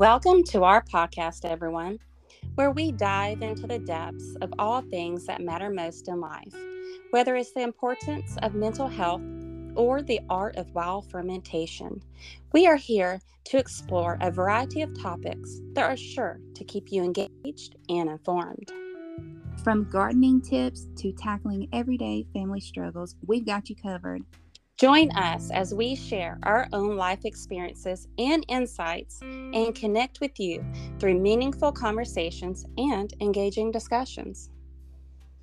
Welcome to our podcast, everyone, where we dive into the depths of all things that matter most in life, whether it's the importance of mental health or the art of wild fermentation. We are here to explore a variety of topics that are sure to keep you engaged and informed. From gardening tips to tackling everyday family struggles, we've got you covered. Join us as we share our own life experiences and insights and connect with you through meaningful conversations and engaging discussions.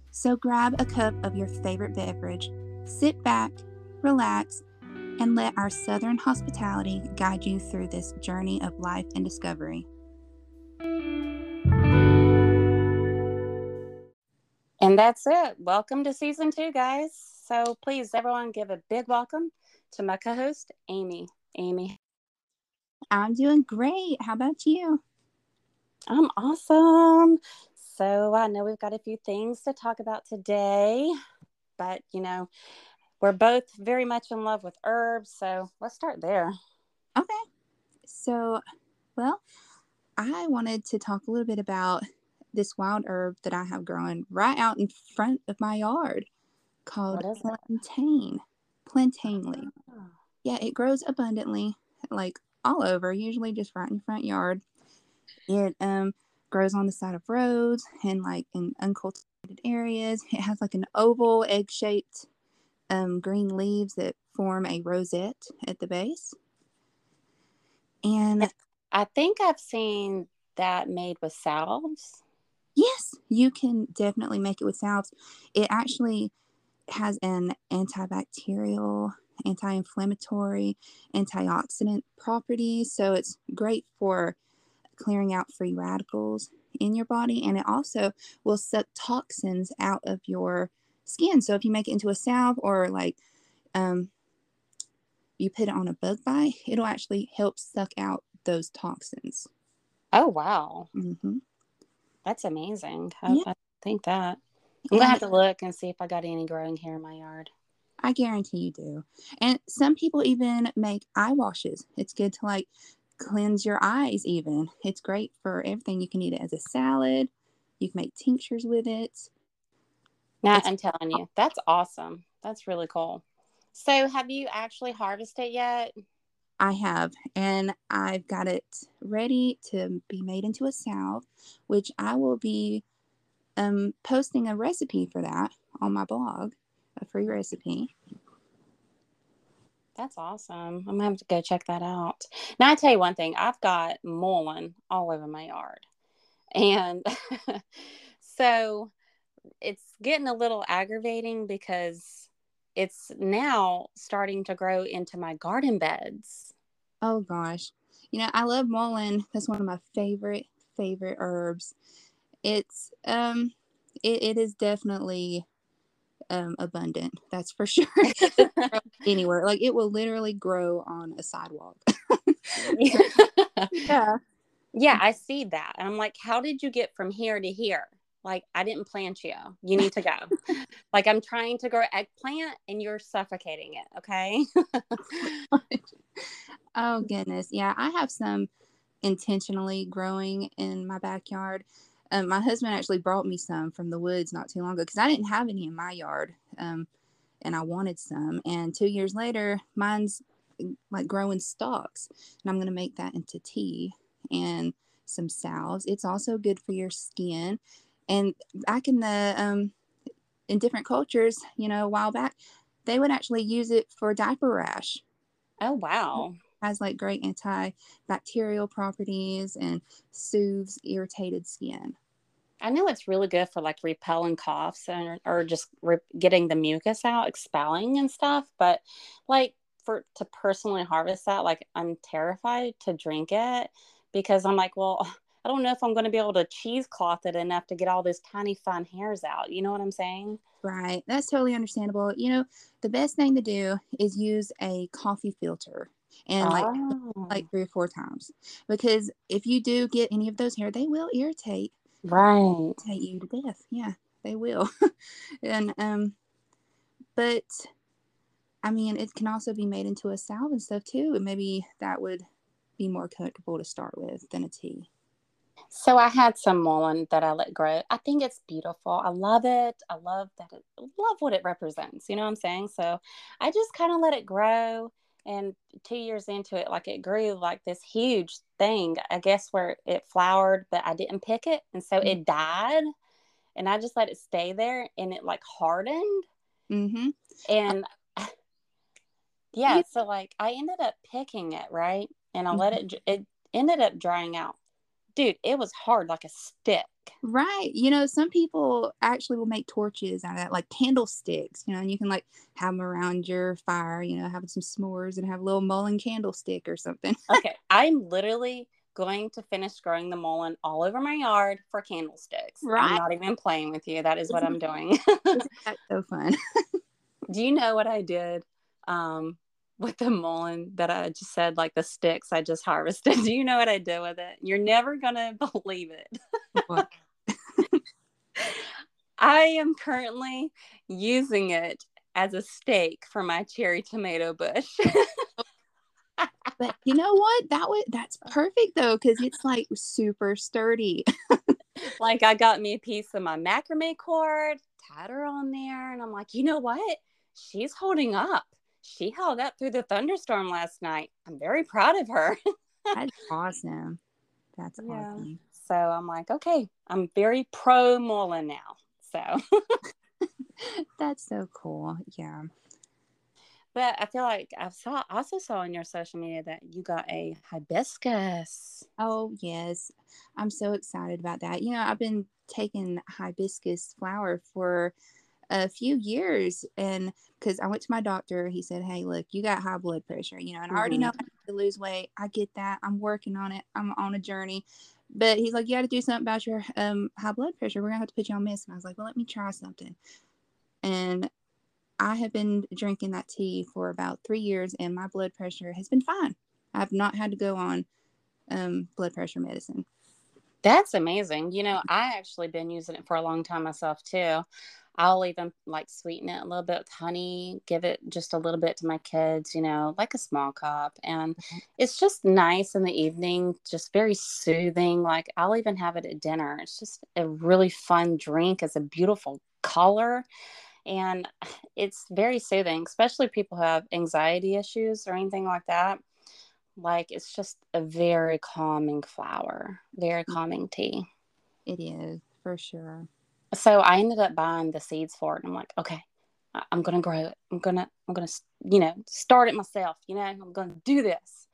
So grab a cup of your favorite beverage, sit back, relax, and let our Southern hospitality guide you through this journey of life and discovery. And that's it. Welcome to season two, guys. So please, everyone, give a big welcome to my co host, Amie. Amie. I'm doing great. How about you? I'm awesome. So I know we've got a few things to talk about today, but you know, we're both very much in love with herbs. So let's start there. Okay. So, well, I wanted to talk a little bit about this wild herb that I have growing right out in front of my yard called plantain. Plantain leaf. Oh. Yeah, it grows abundantly, like all over, usually just right in your front yard. It um grows on the side of roads and like in uncultivated areas. It has like an oval egg shaped um, green leaves that form a rosette at the base. And I think I've seen that made with salves. Yes, you can definitely make it with salves. It actually has an antibacterial, anti inflammatory, antioxidant property. So it's great for clearing out free radicals in your body. And it also will suck toxins out of your skin. So if you make it into a salve or like um, you put it on a bug bite, it'll actually help suck out those toxins. Oh, wow. Mm-hmm. That's amazing. I, yeah. I think that. I'm gonna have to look and see if I got any growing here in my yard. I guarantee you do. And some people even make eye washes. It's good to like cleanse your eyes, even. It's great for everything. You can eat it as a salad, you can make tinctures with it. Now, I'm telling you, that's awesome. That's really cool. So, have you actually harvested yet? I have, and I've got it ready to be made into a salve, which I will be um, posting a recipe for that on my blog, a free recipe. That's awesome. I'm gonna have to go check that out. Now I tell you one thing, I've got mullein all over my yard. And so it's getting a little aggravating because it's now starting to grow into my garden beds. Oh gosh. You know, I love mullein. That's one of my favorite favorite herbs it's um it, it is definitely um abundant that's for sure. Anywhere like it will literally grow on a sidewalk. Yeah. Yeah i see that and i'm like how did you get from here to here? Like i didn't plant you you need to go. Like i'm trying to grow eggplant and you're suffocating it okay? Oh goodness. Yeah i have some intentionally growing in my backyard um, my husband actually brought me some from the woods not too long ago because I didn't have any in my yard, um, and I wanted some. And two years later, mine's like growing stalks, and I'm going to make that into tea and some salves. It's also good for your skin. And back in the um, in different cultures, you know, a while back, they would actually use it for diaper rash. Oh wow! Has like great antibacterial properties and soothes irritated skin. I know it's really good for like repelling coughs and or just re- getting the mucus out, expelling and stuff. But like for to personally harvest that, like I'm terrified to drink it because I'm like, well, I don't know if I'm going to be able to cheesecloth it enough to get all those tiny fine hairs out. You know what I'm saying? Right. That's totally understandable. You know, the best thing to do is use a coffee filter and like oh. like three or four times because if you do get any of those hair they will irritate right irritate you to death yeah they will and um but i mean it can also be made into a salve and stuff too and maybe that would be more comfortable to start with than a tea? So I had some mullein that I let grow. I think it's beautiful. I love it. I love that it love what it represents. You know what I'm saying? So I just kind of let it grow and two years into it like it grew like this huge thing i guess where it flowered but i didn't pick it and so mm-hmm. it died and i just let it stay there and it like hardened mm-hmm. and yeah so like i ended up picking it right and i mm-hmm. let it it ended up drying out dude it was hard like a stick Right. You know, some people actually will make torches out of that, like candlesticks, you know, and you can like have them around your fire, you know, having some s'mores and have a little mullein candlestick or something. okay. I'm literally going to finish growing the mullein all over my yard for candlesticks. Right. I'm not even playing with you. That is what I'm doing. Isn't so fun? Do you know what I did? Um, with the mullein that I just said, like the sticks I just harvested. Do you know what I did with it? You're never gonna believe it. I am currently using it as a stake for my cherry tomato bush. Oh. but you know what? That was that's perfect though, because it's like super sturdy. like I got me a piece of my macrame cord, tied her on there, and I'm like, you know what? She's holding up she held up through the thunderstorm last night. I'm very proud of her. That's awesome. That's yeah. awesome. So I'm like, okay, I'm very pro mullein now. So that's so cool. Yeah. But I feel like I saw also saw on your social media that you got a hibiscus. Oh yes. I'm so excited about that. You know, I've been taking hibiscus flower for a few years and because I went to my doctor, he said, Hey, look, you got high blood pressure, you know, and mm-hmm. I already know mm-hmm. I need to lose weight. I get that. I'm working on it. I'm on a journey. But he's like, You got to do something about your um, high blood pressure. We're going to have to put you on meds. And I was like, Well, let me try something. And I have been drinking that tea for about three years, and my blood pressure has been fine. I've not had to go on um, blood pressure medicine. That's amazing. You know, I actually been using it for a long time myself too. I'll even like sweeten it a little bit with honey, give it just a little bit to my kids, you know, like a small cup. And mm-hmm. it's just nice in the evening, just very soothing. Like I'll even have it at dinner. It's just a really fun drink. It's a beautiful color and it's very soothing, especially people who have anxiety issues or anything like that. Like it's just a very calming flower, very mm. calming tea. It is for sure so I ended up buying the seeds for it. And I'm like, okay, I'm gonna grow it. I'm gonna, I'm gonna, you know, start it myself. You know, I'm gonna do this.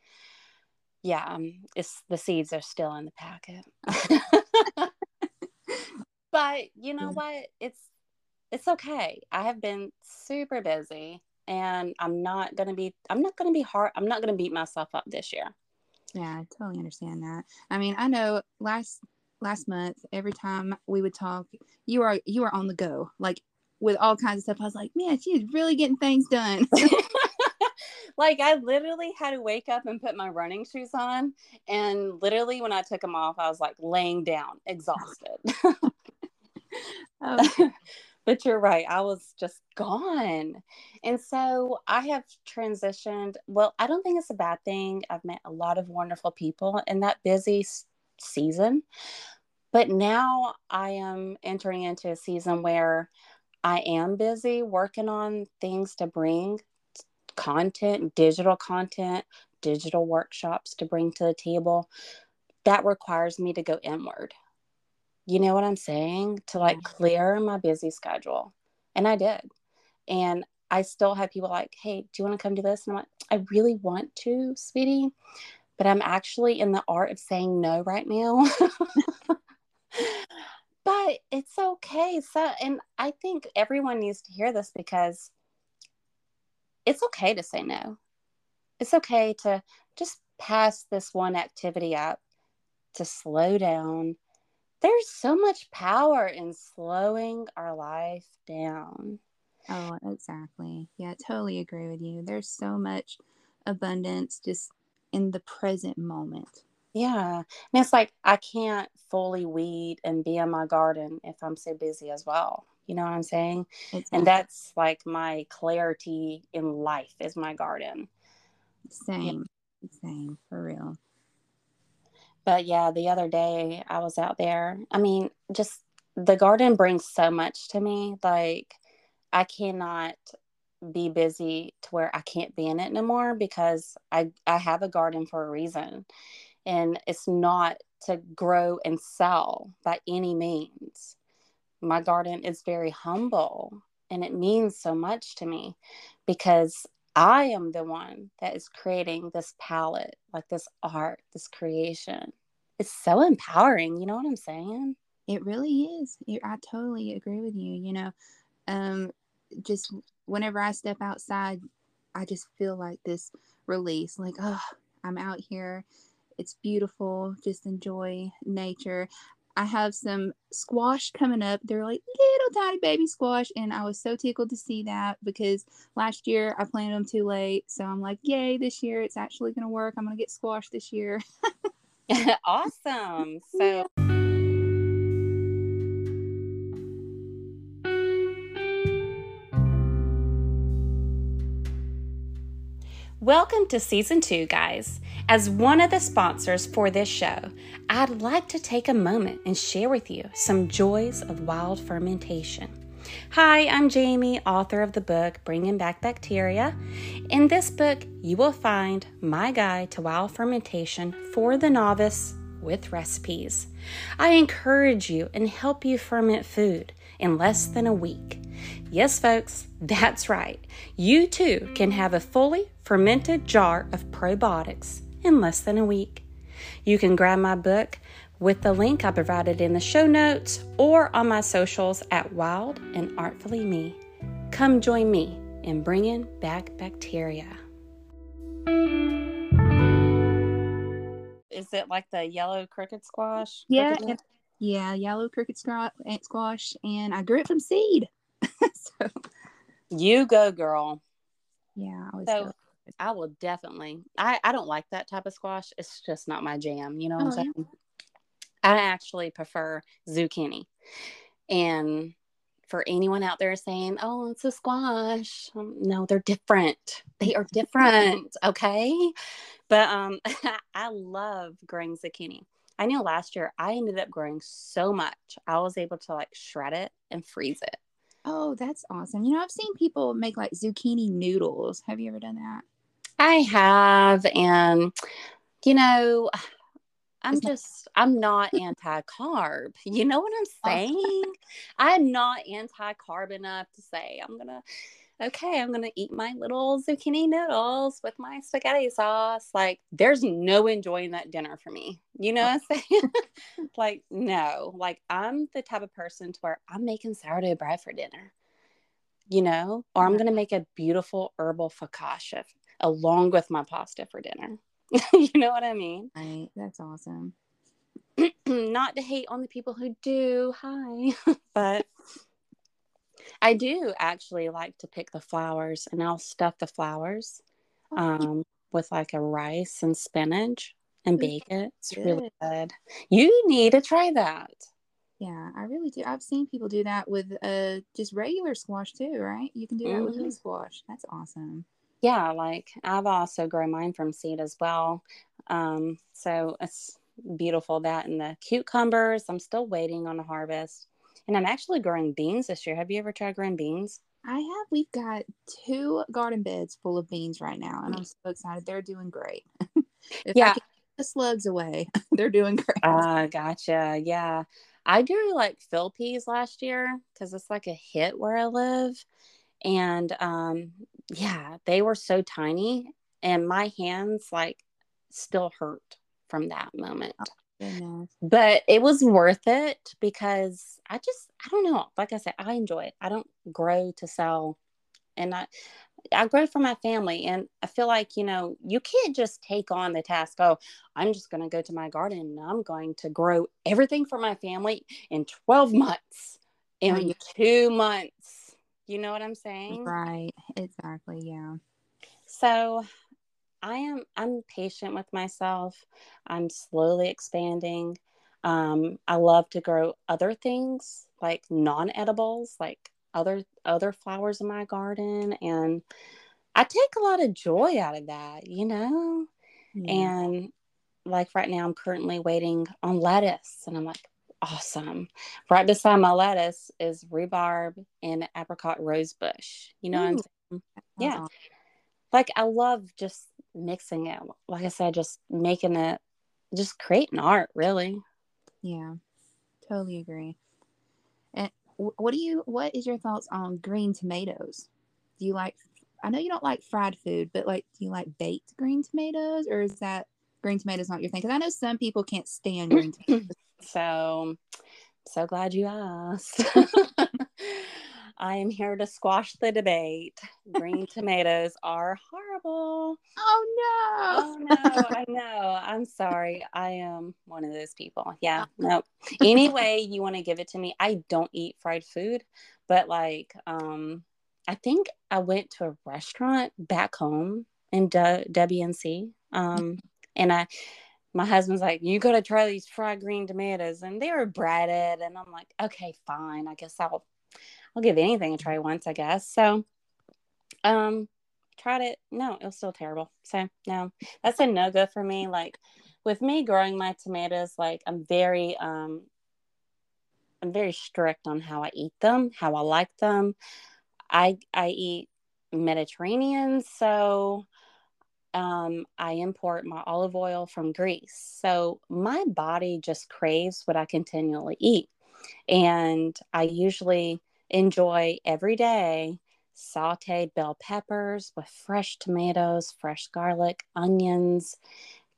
Yeah, um, it's the seeds are still in the packet. but you know what? It's it's okay. I have been super busy, and I'm not gonna be. I'm not gonna be hard. I'm not gonna beat myself up this year. Yeah, I totally understand that. I mean, I know last last month, every time we would talk, you are you are on the go, like with all kinds of stuff. I was like, man, she's really getting things done. like I literally had to wake up and put my running shoes on, and literally when I took them off, I was like laying down, exhausted. oh. but you're right. I was just gone. And so I have transitioned. Well, I don't think it's a bad thing. I've met a lot of wonderful people in that busy season. But now I am entering into a season where I am busy working on things to bring content, digital content, digital workshops to bring to the table. That requires me to go inward. You know what I'm saying? To like mm-hmm. clear my busy schedule. And I did. And I still have people like, hey, do you want to come do this? And I'm like, I really want to, sweetie, but I'm actually in the art of saying no right now. but it's okay. So, and I think everyone needs to hear this because it's okay to say no. It's okay to just pass this one activity up, to slow down. There's so much power in slowing our life down. Oh, exactly. Yeah, totally agree with you. There's so much abundance just in the present moment. Yeah. And it's like I can't fully weed and be in my garden if I'm so busy as well. You know what I'm saying? Exactly. And that's like my clarity in life is my garden. Same. Yeah. Same for real. But yeah, the other day I was out there. I mean, just the garden brings so much to me. Like, I cannot be busy to where I can't be in it no more because I I have a garden for a reason. And it's not to grow and sell by any means. My garden is very humble and it means so much to me because I am the one that is creating this palette, like this art, this creation. It's so empowering. You know what I'm saying? It really is. I totally agree with you. You know, um, just whenever I step outside, I just feel like this release, like, oh, I'm out here. It's beautiful. Just enjoy nature. I have some squash coming up. They're like little tiny baby squash, and I was so tickled to see that because last year I planted them too late. So I'm like, yay, this year it's actually going to work. I'm going to get squash this year. awesome. So. Welcome to season two, guys. As one of the sponsors for this show, I'd like to take a moment and share with you some joys of wild fermentation. Hi, I'm Jamie, author of the book Bringing Back Bacteria. In this book, you will find my guide to wild fermentation for the novice with recipes. I encourage you and help you ferment food in less than a week. Yes, folks, that's right. You too can have a fully fermented jar of probiotics in less than a week. You can grab my book with the link I provided in the show notes or on my socials at Wild and Artfully Me. Come join me in bringing back bacteria. Is it like the yellow crookneck squash? Yeah, yeah, yellow cricket eh, squash, and I grew it from seed. so you go, girl. Yeah, I so I will definitely. I I don't like that type of squash. It's just not my jam. You know what oh, I'm saying? Yeah. I actually prefer zucchini, and for anyone out there saying, "Oh, it's a squash," um, no, they're different. They are different. okay, but um, I love growing zucchini. I know last year I ended up growing so much. I was able to like shred it and freeze it. Oh, that's awesome. You know, I've seen people make like zucchini noodles. Have you ever done that? I have. And, you know, I'm just, I'm not anti carb. You know what I'm oh. saying? I'm not anti carb enough to say I'm going to okay, I'm going to eat my little zucchini noodles with my spaghetti sauce. Like, there's no enjoying that dinner for me. You know oh. what I'm saying? like, no, like, I'm the type of person to where I'm making sourdough bread for dinner, you know, or I'm going to make a beautiful herbal focaccia along with my pasta for dinner. you know what I mean? Right. That's awesome. Not to hate on the people who do. Hi. but I do actually like to pick the flowers and I'll stuff the flowers oh, um, with like a rice and spinach and bake it. It's good. really good. You need to try that. Yeah, I really do. I've seen people do that with uh just regular squash too, right? You can do that mm-hmm. with squash. That's awesome. Yeah, like I've also grown mine from seed as well. Um, so it's beautiful that and the cucumbers. I'm still waiting on the harvest. And I'm actually growing beans this year. Have you ever tried growing beans? I have. We've got two garden beds full of beans right now, and I'm so excited. They're doing great. if yeah. I keep the slugs away, they're doing great. Ah, uh, gotcha. Yeah. I grew like fill peas last year because it's like a hit where I live. And um, yeah, they were so tiny, and my hands like still hurt from that moment. Oh, But it was worth it because I just I don't know. Like I said, I enjoy it. I don't grow to sell, and I I grow for my family, and I feel like you know you can't just take on the task. Oh, I'm just going to go to my garden and I'm going to grow everything for my family in 12 months, oh, in two months. You know what I'm saying? Right. Exactly. Yeah. So I am I'm patient with myself. I'm slowly expanding. Um, I love to grow other things like non-edibles, like other other flowers in my garden, and I take a lot of joy out of that, you know. Yeah. And like right now, I'm currently waiting on lettuce, and I'm like, awesome. Right beside my lettuce is rhubarb and apricot rosebush. You know Ooh. what I'm saying? Yeah. Like I love just mixing it. Like I said, just making it, just creating art, really. Yeah, totally agree. And what do you? What is your thoughts on green tomatoes? Do you like? I know you don't like fried food, but like, do you like baked green tomatoes, or is that green tomatoes not your thing? Because I know some people can't stand green tomatoes. So, so glad you asked. I am here to squash the debate. Green tomatoes are horrible. Oh no. Oh no, I know. I'm sorry. I am one of those people. Yeah. No. Anyway, you want to give it to me. I don't eat fried food, but like um I think I went to a restaurant back home in D- WNC. Um and I my husband's like, you got to try these fried green tomatoes, and they were breaded, and I'm like, okay, fine, I guess I'll I'll give anything a try once, I guess. So, um, tried it. No, it was still terrible. So, no, that's a no go for me. Like, with me growing my tomatoes, like, I'm very, um, I'm very strict on how I eat them, how I like them. I I eat Mediterranean, so um, I import my olive oil from Greece. So my body just craves what I continually eat. And I usually enjoy every day sauteed bell peppers with fresh tomatoes, fresh garlic, onions,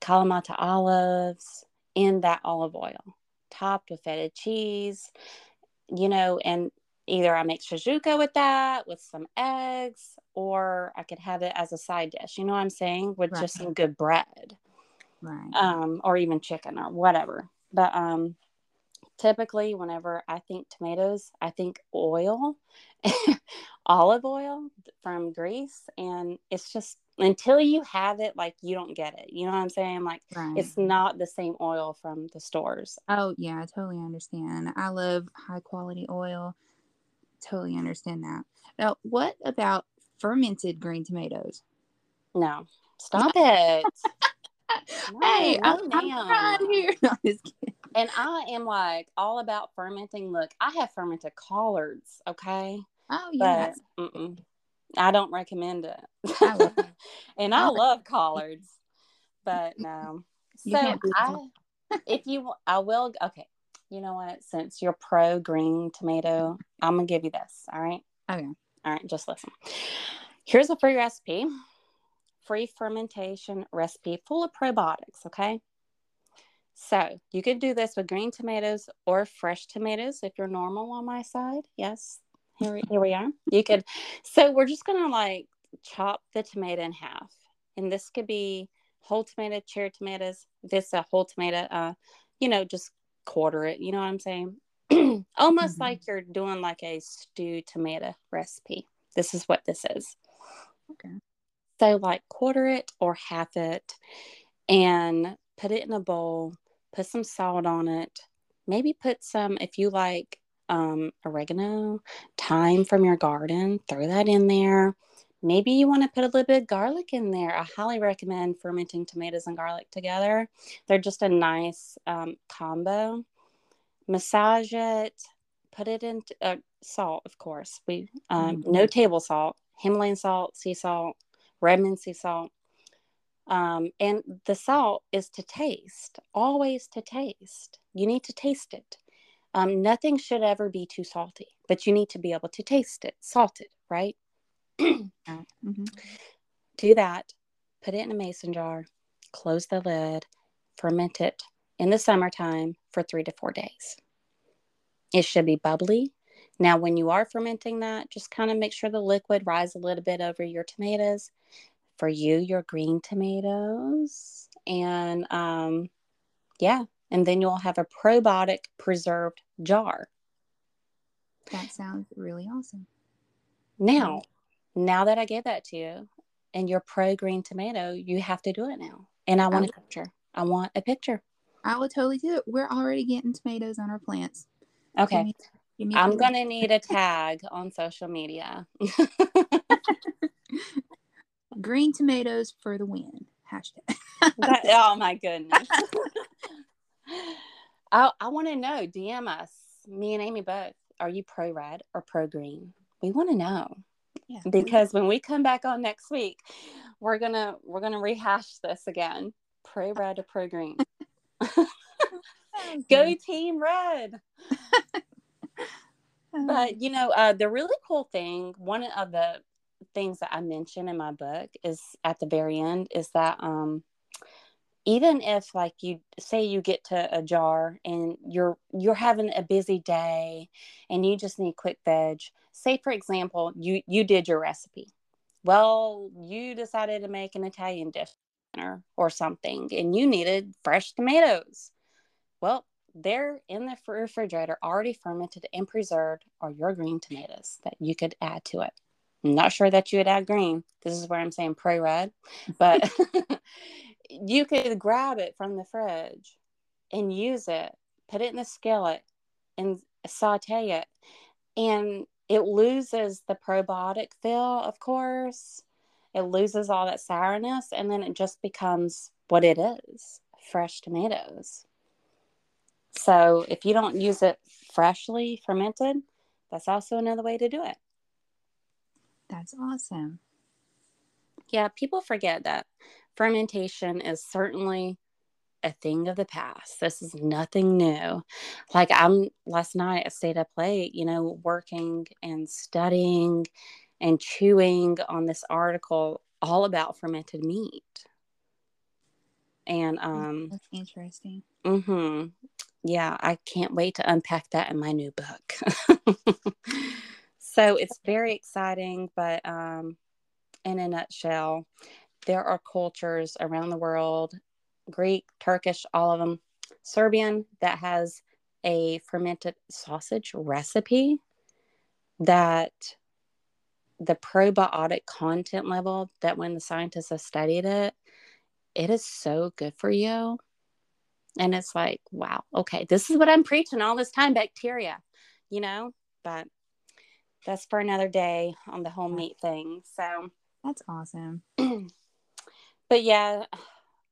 Kalamata olives in that olive oil, topped with feta cheese, you know, and either I make shakshuka with that, with some eggs, or I could have it as a side dish. You know what I'm saying? With right. just some good bread, right? Um, or even chicken or whatever. But um, typically whenever i think tomatoes i think oil olive oil from greece and it's just until you have it like you don't get it you know what i'm saying like right. it's not the same oil from the stores oh yeah i totally understand i love high quality oil totally understand that now what about fermented green tomatoes no stop it no, hey no, I'm, I'm trying here no, just kidding and I am like all about fermenting. Look, I have fermented collards, okay? Oh, yeah. I don't recommend it. I and I love collards, but no. So I, if you, I will. Okay, you know what? Since you're pro green tomato, I'm gonna give you this. All right. Okay. All right. Just listen. Here's a free recipe, free fermentation recipe full of probiotics. Okay. So you could do this with green tomatoes or fresh tomatoes if you're normal on my side. Yes, here, here we are. You could. So we're just gonna like chop the tomato in half, and this could be whole tomato, cherry tomatoes. This a whole tomato. Uh, you know, just quarter it. You know what I'm saying? Almost mm-hmm. like you're doing like a stew tomato recipe. This is what this is. Okay. So like quarter it or half it, and put it in a bowl put some salt on it. Maybe put some, if you like um, oregano, thyme from your garden, throw that in there. Maybe you want to put a little bit of garlic in there. I highly recommend fermenting tomatoes and garlic together. They're just a nice um, combo. Massage it, put it in uh, salt, of course. We um, mm-hmm. no table salt, Himalayan salt, sea salt, Redmond sea salt. Um, and the salt is to taste, always to taste. You need to taste it. Um, nothing should ever be too salty, but you need to be able to taste it, salted, right? Mm-hmm. Do that, put it in a mason jar, close the lid, ferment it in the summertime for three to four days. It should be bubbly. Now, when you are fermenting that, just kind of make sure the liquid rise a little bit over your tomatoes for you your green tomatoes and um yeah and then you'll have a probiotic preserved jar that sounds really awesome now now that i gave that to you and you're pro green tomato you have to do it now and i want I, a picture i want a picture i will totally do it we're already getting tomatoes on our plants okay give me, give me i'm gonna need a tag on social media Green tomatoes for the win. Hashtag. that, oh my goodness. I, I want to know. DM us, me and Amie both. Are you pro red or pro green? We want to know. Yeah. Because when we come back on next week, we're gonna we're gonna rehash this again. Pray red or pray green. Go team red. but you know, uh, the really cool thing, one of the things that I mention in my book is at the very end is that um, even if like you say you get to a jar and you're you're having a busy day and you just need quick veg say for example you you did your recipe. Well you decided to make an italian dish or something and you needed fresh tomatoes. Well they're in the refrigerator already fermented and preserved are your green tomatoes that you could add to it. I'm not sure that you would add green. This is where i'm saying pro red but you could grab it from the fridge and use it, put it in the skillet and saute it. And it loses the probiotic feel, of course. It loses all that sourness and then it just becomes what it is fresh tomatoes. So if you don't use it freshly fermented, that's also another way to do it. That's awesome. Yeah, people forget that fermentation is certainly a thing of the past. This is nothing new. Like I'm last night I stayed up late, you know, working and studying and chewing on this article all about fermented meat. And um that's interesting. Mm-hmm. Yeah, I can't wait to unpack that in my new book. so it's very exciting, but um in a nutshell, there are cultures around the world Greek, Turkish, all of them, Serbian that has a fermented sausage recipe that the probiotic content level that when the scientists have studied it, it is so good for you. And it's like, wow, okay, this is what I'm preaching all this time bacteria, you know? But that's for another day on the whole meat thing. So that's awesome. but yeah,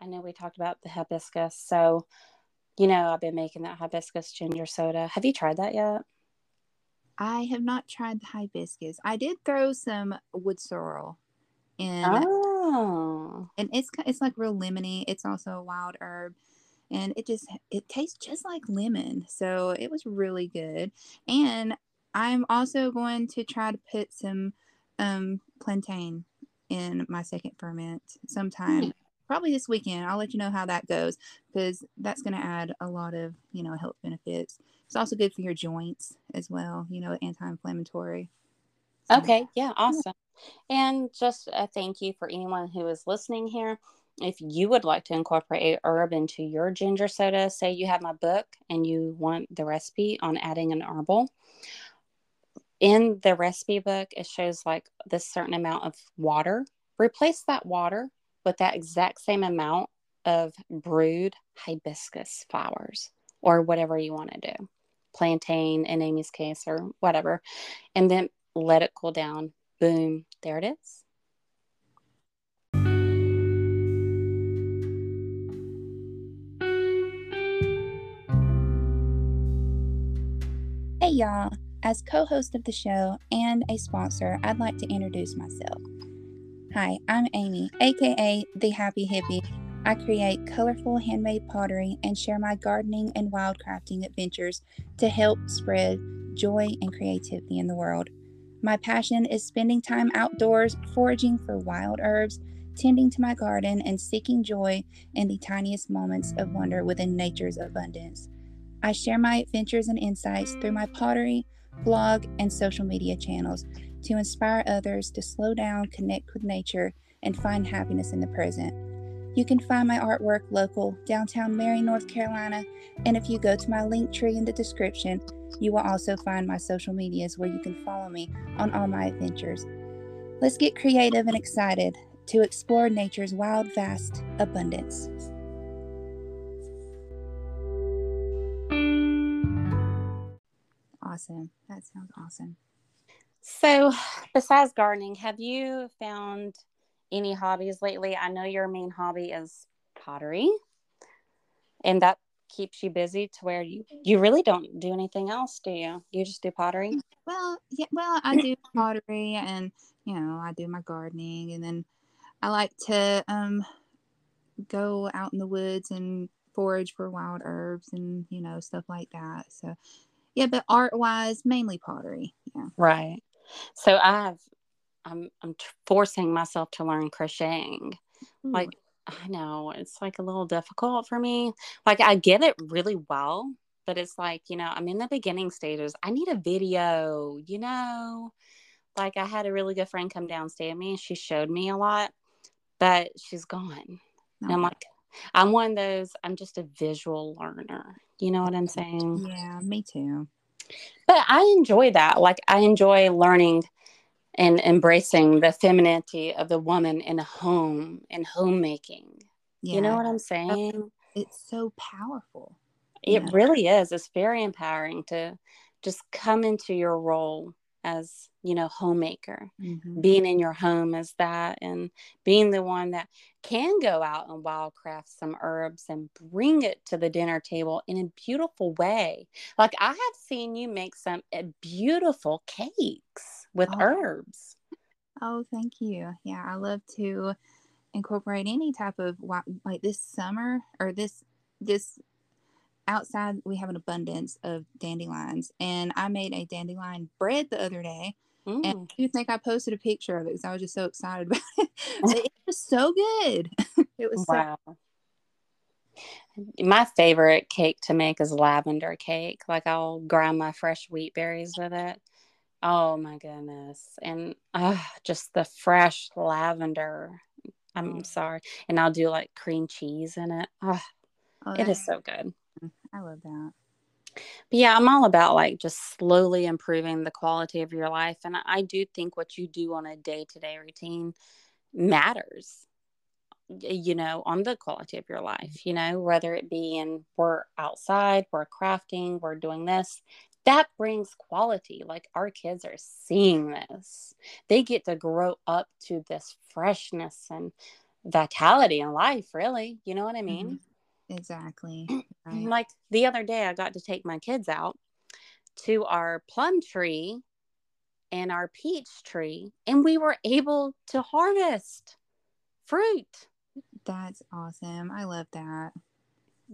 I know we talked about the hibiscus. So, you know, I've been making that hibiscus ginger soda. Have you tried that yet? I have not tried the hibiscus. I did throw some wood sorrel in. Oh. And it's it's like real lemony. It's also a wild herb and it just it tastes just like lemon. So, it was really good. And I'm also going to try to put some um plantain in my second ferment sometime. Probably this weekend. I'll let you know how that goes because that's going to add a lot of, you know, health benefits. It's also good for your joints as well, you know, anti-inflammatory. So, okay, yeah, awesome. And just a thank you for anyone who is listening here. If you would like to incorporate a herb into your ginger soda, say you have my book and you want the recipe on adding an herbal, in the recipe book, it shows like this certain amount of water. Replace that water with that exact same amount of brewed hibiscus flowers or whatever you want to do, plantain in Amie's case or whatever, and then let it cool down. Boom, there it is. Hey y'all, as co host of the show and a sponsor, I'd like to introduce myself. Hi, I'm Amie, aka The Happy Hippie. I create colorful handmade pottery and share my gardening and wildcrafting adventures to help spread joy and creativity in the world. My passion is spending time outdoors, foraging for wild herbs, tending to my garden, and seeking joy in the tiniest moments of wonder within nature's abundance. I share my adventures and insights through my pottery, blog, and social media channels to inspire others to slow down, connect with nature, and find happiness in the present. You can find my artwork local, downtown Mary, North Carolina, and if you go to my link tree in the description, you will also find my social medias where you can follow me on all my adventures. Let's get creative and excited to explore nature's wild, vast abundance. awesome. That sounds awesome. So, besides gardening, have you found any hobbies lately? I know your main hobby is pottery. And that keeps you busy to where you you really don't do anything else, do you? You just do pottery? Well, yeah, well, I do pottery and you know, I do my gardening and then I like to um go out in the woods and forage for wild herbs and you know stuff like that. So yeah, but art wise, mainly pottery. Yeah. Right. So I have I'm I'm forcing myself to learn crocheting. Ooh. Like I know it's like a little difficult for me. Like I get it really well, but it's like, you know, I'm in the beginning stages. I need a video, you know. Like I had a really good friend come down stay with me and she showed me a lot, but she's gone. And I'm like, I'm one of those, I'm just a visual learner. You know what I'm saying? Yeah, me too. But I enjoy that. Like I enjoy learning and embracing the femininity of the woman in a home and homemaking. Yeah. You know what I'm saying? It's so powerful. It really is. It's very empowering to just come into your role as you know homemaker mm-hmm. being in your home as that and being the one that can go out and wildcraft some herbs and bring it to the dinner table in a beautiful way like i have seen you make some eh, beautiful cakes with oh. herbs oh thank you yeah i love to incorporate any type of like this summer or this this outside we have an abundance of dandelions and i made a dandelion bread the other day mm. and you think i posted a picture of it because i was just so excited about it it was so good. It was wow. So- my favorite cake to make is lavender cake like i'll grind my fresh wheat berries with it. Oh my goodness and uh, just the fresh lavender. I'm mm. sorry and i'll do like cream cheese in it. Oh, oh it is so good I love that. But yeah, I'm all about like just slowly improving the quality of your life. And I do think what you do on a day to day routine matters, you know, on the quality of your life, you know, whether it be in we're outside, we're crafting, we're doing this. That brings quality. Like our kids are seeing this. They get to grow up to this freshness and vitality in life, really. You know what I mean? Mm-hmm. Exactly. Right. Like the other day, I got to take my kids out to our plum tree and our peach tree, and we were able to harvest fruit. That's awesome. I love that.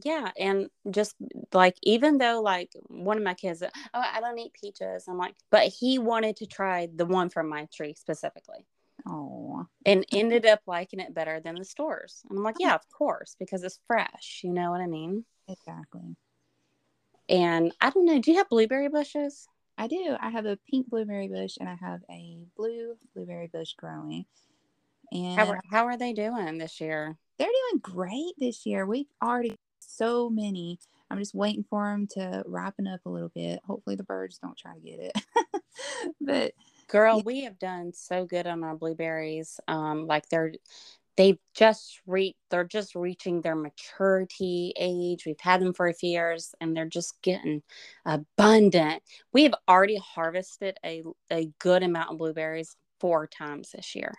Yeah. And just like, even though, like, one of my kids, oh, I don't eat peaches. I'm like, but he wanted to try the one from my tree specifically. Oh. And ended up liking it better than the stores. And I'm like, yeah, of course, because it's fresh. You know what I mean? Exactly. And I don't know, do you have blueberry bushes? I do. I have a pink blueberry bush and I have a blue blueberry bush growing. And how are, how are they doing this year? They're doing great this year. We've already so many. I'm just waiting for them to ripen up a little bit. Hopefully the birds don't try to get it. but Girl, we have done so good on our blueberries. Um, like they're they've just reached they're just reaching their maturity age. We've had them for a few years and they're just getting abundant. We've already harvested a, a good amount of blueberries four times this year.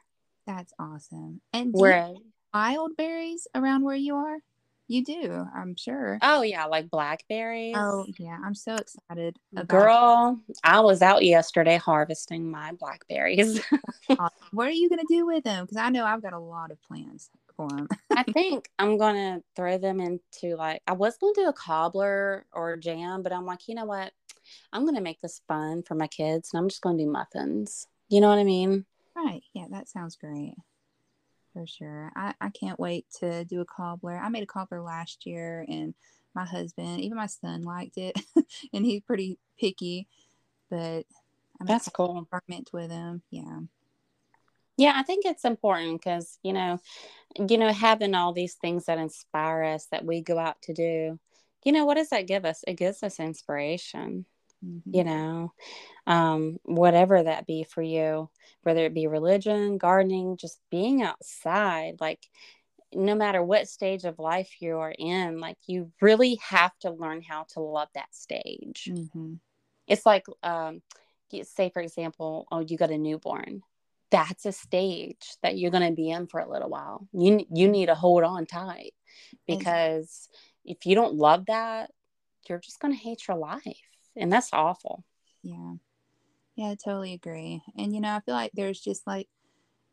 That's awesome. And where wild berries around where you are? You do, I'm sure. Oh yeah, like oh, blackberries. Oh yeah, I'm so excited. Girl, I was out yesterday harvesting my blackberries. what are you gonna do with them? Because I know I've got a lot of plans for them. I think I'm gonna throw them into like I was gonna do a cobbler or jam, but I'm like, you know what? I'm gonna make this fun for my kids, and I'm just gonna do muffins. You know what I mean? Right. Yeah, that sounds great for sure. I, I can't wait to do a cobbler. I made a cobbler last year and my husband, even my son liked it and he's pretty picky, but I'm that's cool. Experiment with him. Yeah. Yeah, I think it's important because, you know, you know, having all these things that inspire us that we go out to do, you know, what does that give us? It gives us inspiration mm-hmm. you know, um, whatever that be for you, whether it be religion, gardening, just being outside, like no matter what stage of life you are in, like you really have to learn how to love that stage. Mm-hmm. It's like, um, say, for example, oh, you got a newborn. That's a stage that you're going to be in for a little while. You you need to hold on tight because if you don't love that, you're just going to hate your life. And that's awful. Yeah. Yeah, I totally agree. And, you know, I feel like there's just like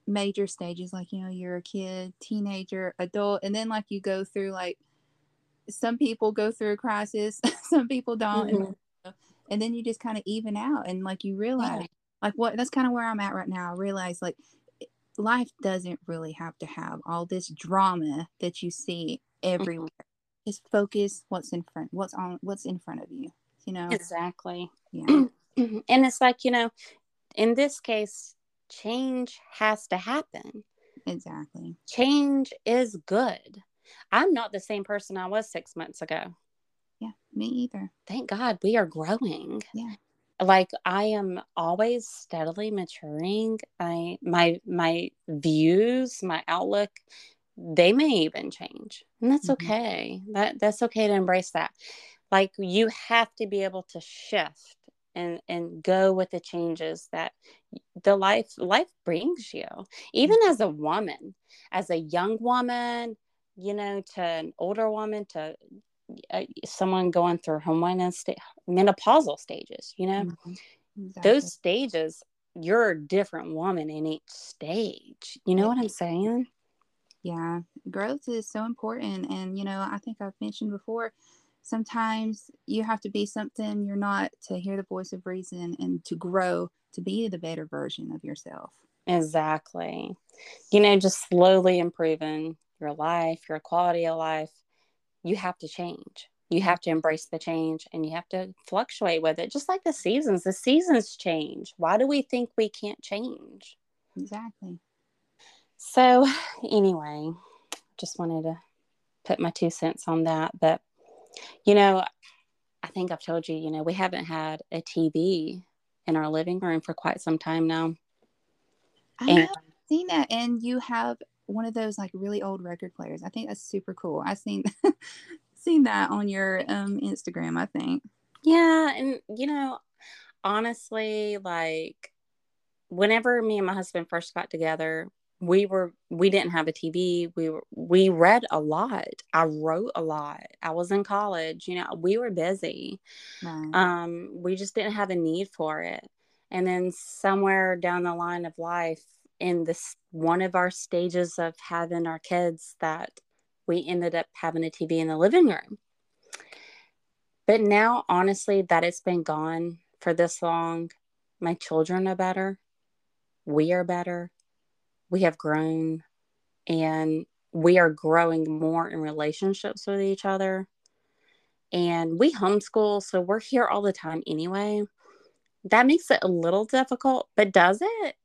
major stages, like, you know, you're a kid, teenager, adult, and then like you go through like some people go through a crisis, some people don't. Mm-hmm. And, and, then you just kind of even out and like you realize, yeah. like, what that's kind of where I'm at right now. I realize like life doesn't really have to have all this drama that you see mm-hmm. everywhere. Mm-hmm. Just focus what's in front, what's on, what's in front of you. You know exactly. Yeah, and it's like you know, in this case, change has to happen. Exactly. Change is good. I'm not the same person I was six months ago. Yeah, me either. Thank God we are growing. Yeah. Like I am always steadily maturing. I my my views, my outlook, they may even change. And that's mm-hmm. okay. That that's okay to embrace that. Like you have to be able to shift and and go with the changes that the life life brings you even mm-hmm. as a woman as a young woman you know, to an older woman, to uh, someone going through hormonal st- menopausal stages, you know, mm-hmm. exactly. those stages, you're a different woman in each stage. You know what I'm saying? Yeah, growth is so important. And, you know, I think I've mentioned before, sometimes you have to be something you're not to hear the voice of reason and to grow to be the better version of yourself. Exactly. You know, just slowly improving your life, your quality of life, you have to change. You have to embrace the change and you have to fluctuate with it. Just like the seasons, the seasons change. Why do we think we can't change? Exactly. So, anyway, just wanted to put my two cents on that. But, you know, I think I've told you, you know, we haven't had a TV in our living room for quite some time now. I and, have seen that. And you have one of those like really old record players. I think that's super cool. I've seen seen that on your um Instagram, I think. Yeah, and you know, honestly, like whenever me and my husband first got together, we were we didn't have a TV. We were we read a lot. I wrote a lot. I was in college, you know, we were busy. Right. Um we just didn't have a need for it. And then somewhere down the line of life, in this one of our stages of having our kids that we ended up having a TV in the living room. But now, honestly, that it's been gone for this long, my children are better. We are better. We have grown and we are growing more in relationships with each other. And we homeschool, so we're here all the time anyway. That makes it a little difficult, but does it?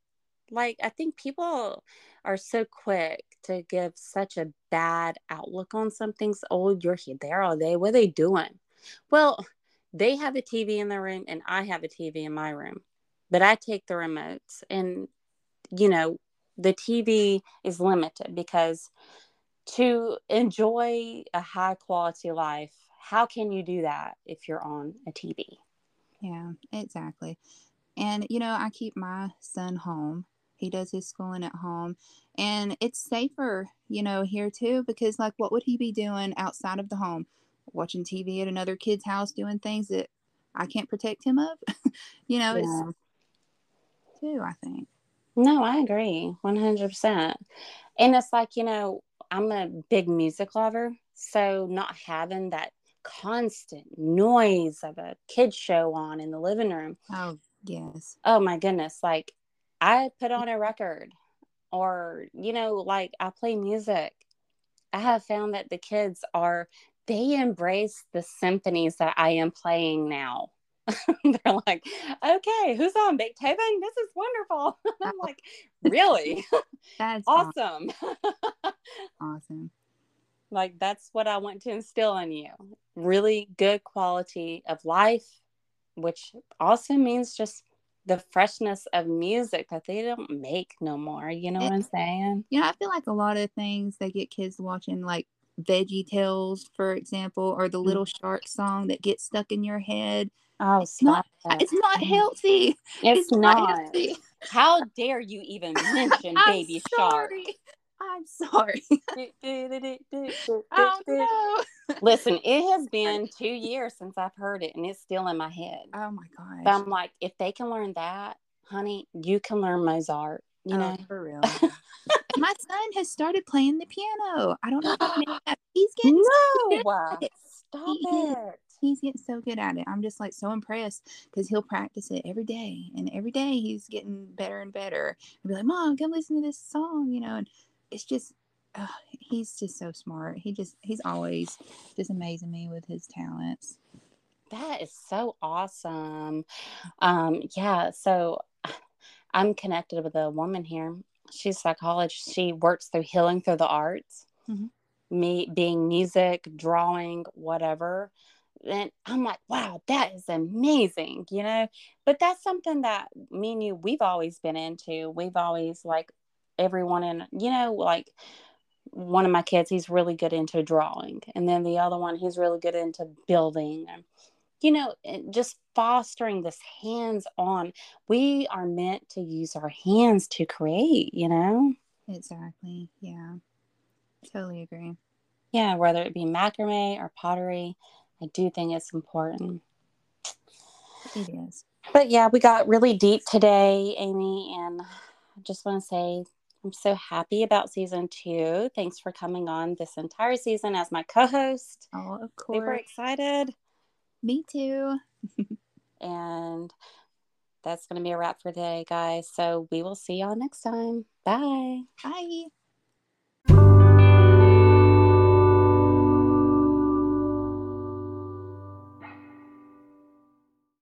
Like, I think people are so quick to give such a bad outlook on something. Oh, you're here there all day. What are they doing? Well, they have a TV in their room and I have a TV in my room, but I take the remotes and, you know, the TV is limited because to enjoy a high quality life, how can you do that if you're on a TV? Yeah, exactly. And, you know, I keep my son home he does his schooling at home. And it's safer, you know, here too, because like what would he be doing outside of the home? Watching TV at another kid's house doing things that I can't protect him of. you know, yeah. it's too, I think. No, I agree 100%. And it's like, you know, I'm a big music lover. So not having that constant noise of a kid show on in the living room. Oh, yes. Oh my goodness. Like I put on a mm-hmm. record or, you know, like I play music. I have found that the kids are, they embrace the symphonies that I am playing now. They're like, okay, who's on Beethoven? This is wonderful. I'm like, really? That's awesome. awesome. Like, that's what I want to instill in you. Really good quality of life, which also means just the freshness of music that they don't make no more. You know it, what I'm saying? Yeah, I feel like a lot of things they get kids watching, like Veggie Tales, for example, or the mm. Little Shark song that gets stuck in your head. Oh, it's not. That. It's not healthy. It's, it's not. not healthy. How dare you even mention Baby Shark? I'm sorry. oh no. Listen, it has been two years since I've heard it and it's still in my head. Oh my gosh. But I'm like, if they can learn that, honey, you can learn Mozart, you oh, know? For real. my son has started playing the piano. I don't know if he's getting no. Stop he it he's getting so good at it. I'm just like so impressed because he'll practice it every day, and every day he's getting better and better. And be like, "Mom, come listen to this song," you know. And it's just, uh, he's just so smart. He just, he's always just amazing me with his talents. That is so awesome. Um, yeah. So I'm connected with a woman here. She's a psychologist. She works through healing through the arts. Mm-hmm me being music, drawing, whatever and I'm like, wow, that is amazing, you know. But that's something that me and you we've always been into. We've always like everyone in, you know, like one of my kids, he's really good into drawing, and then the other one, he's really good into building, and you know, just fostering this hands-on. We are meant to use our hands to create, you know. Exactly. Yeah. Totally agree. Yeah, whether it be macrame or pottery, I do think it's important. It is. But yeah, we got really deep today, Amie, and I just want to say I'm so happy about season two. Thanks for coming on this entire season as my co-host. Oh, of course. Super excited. Me too. and that's going to be a wrap for today, guys. So we will see y'all next time. Bye. Bye.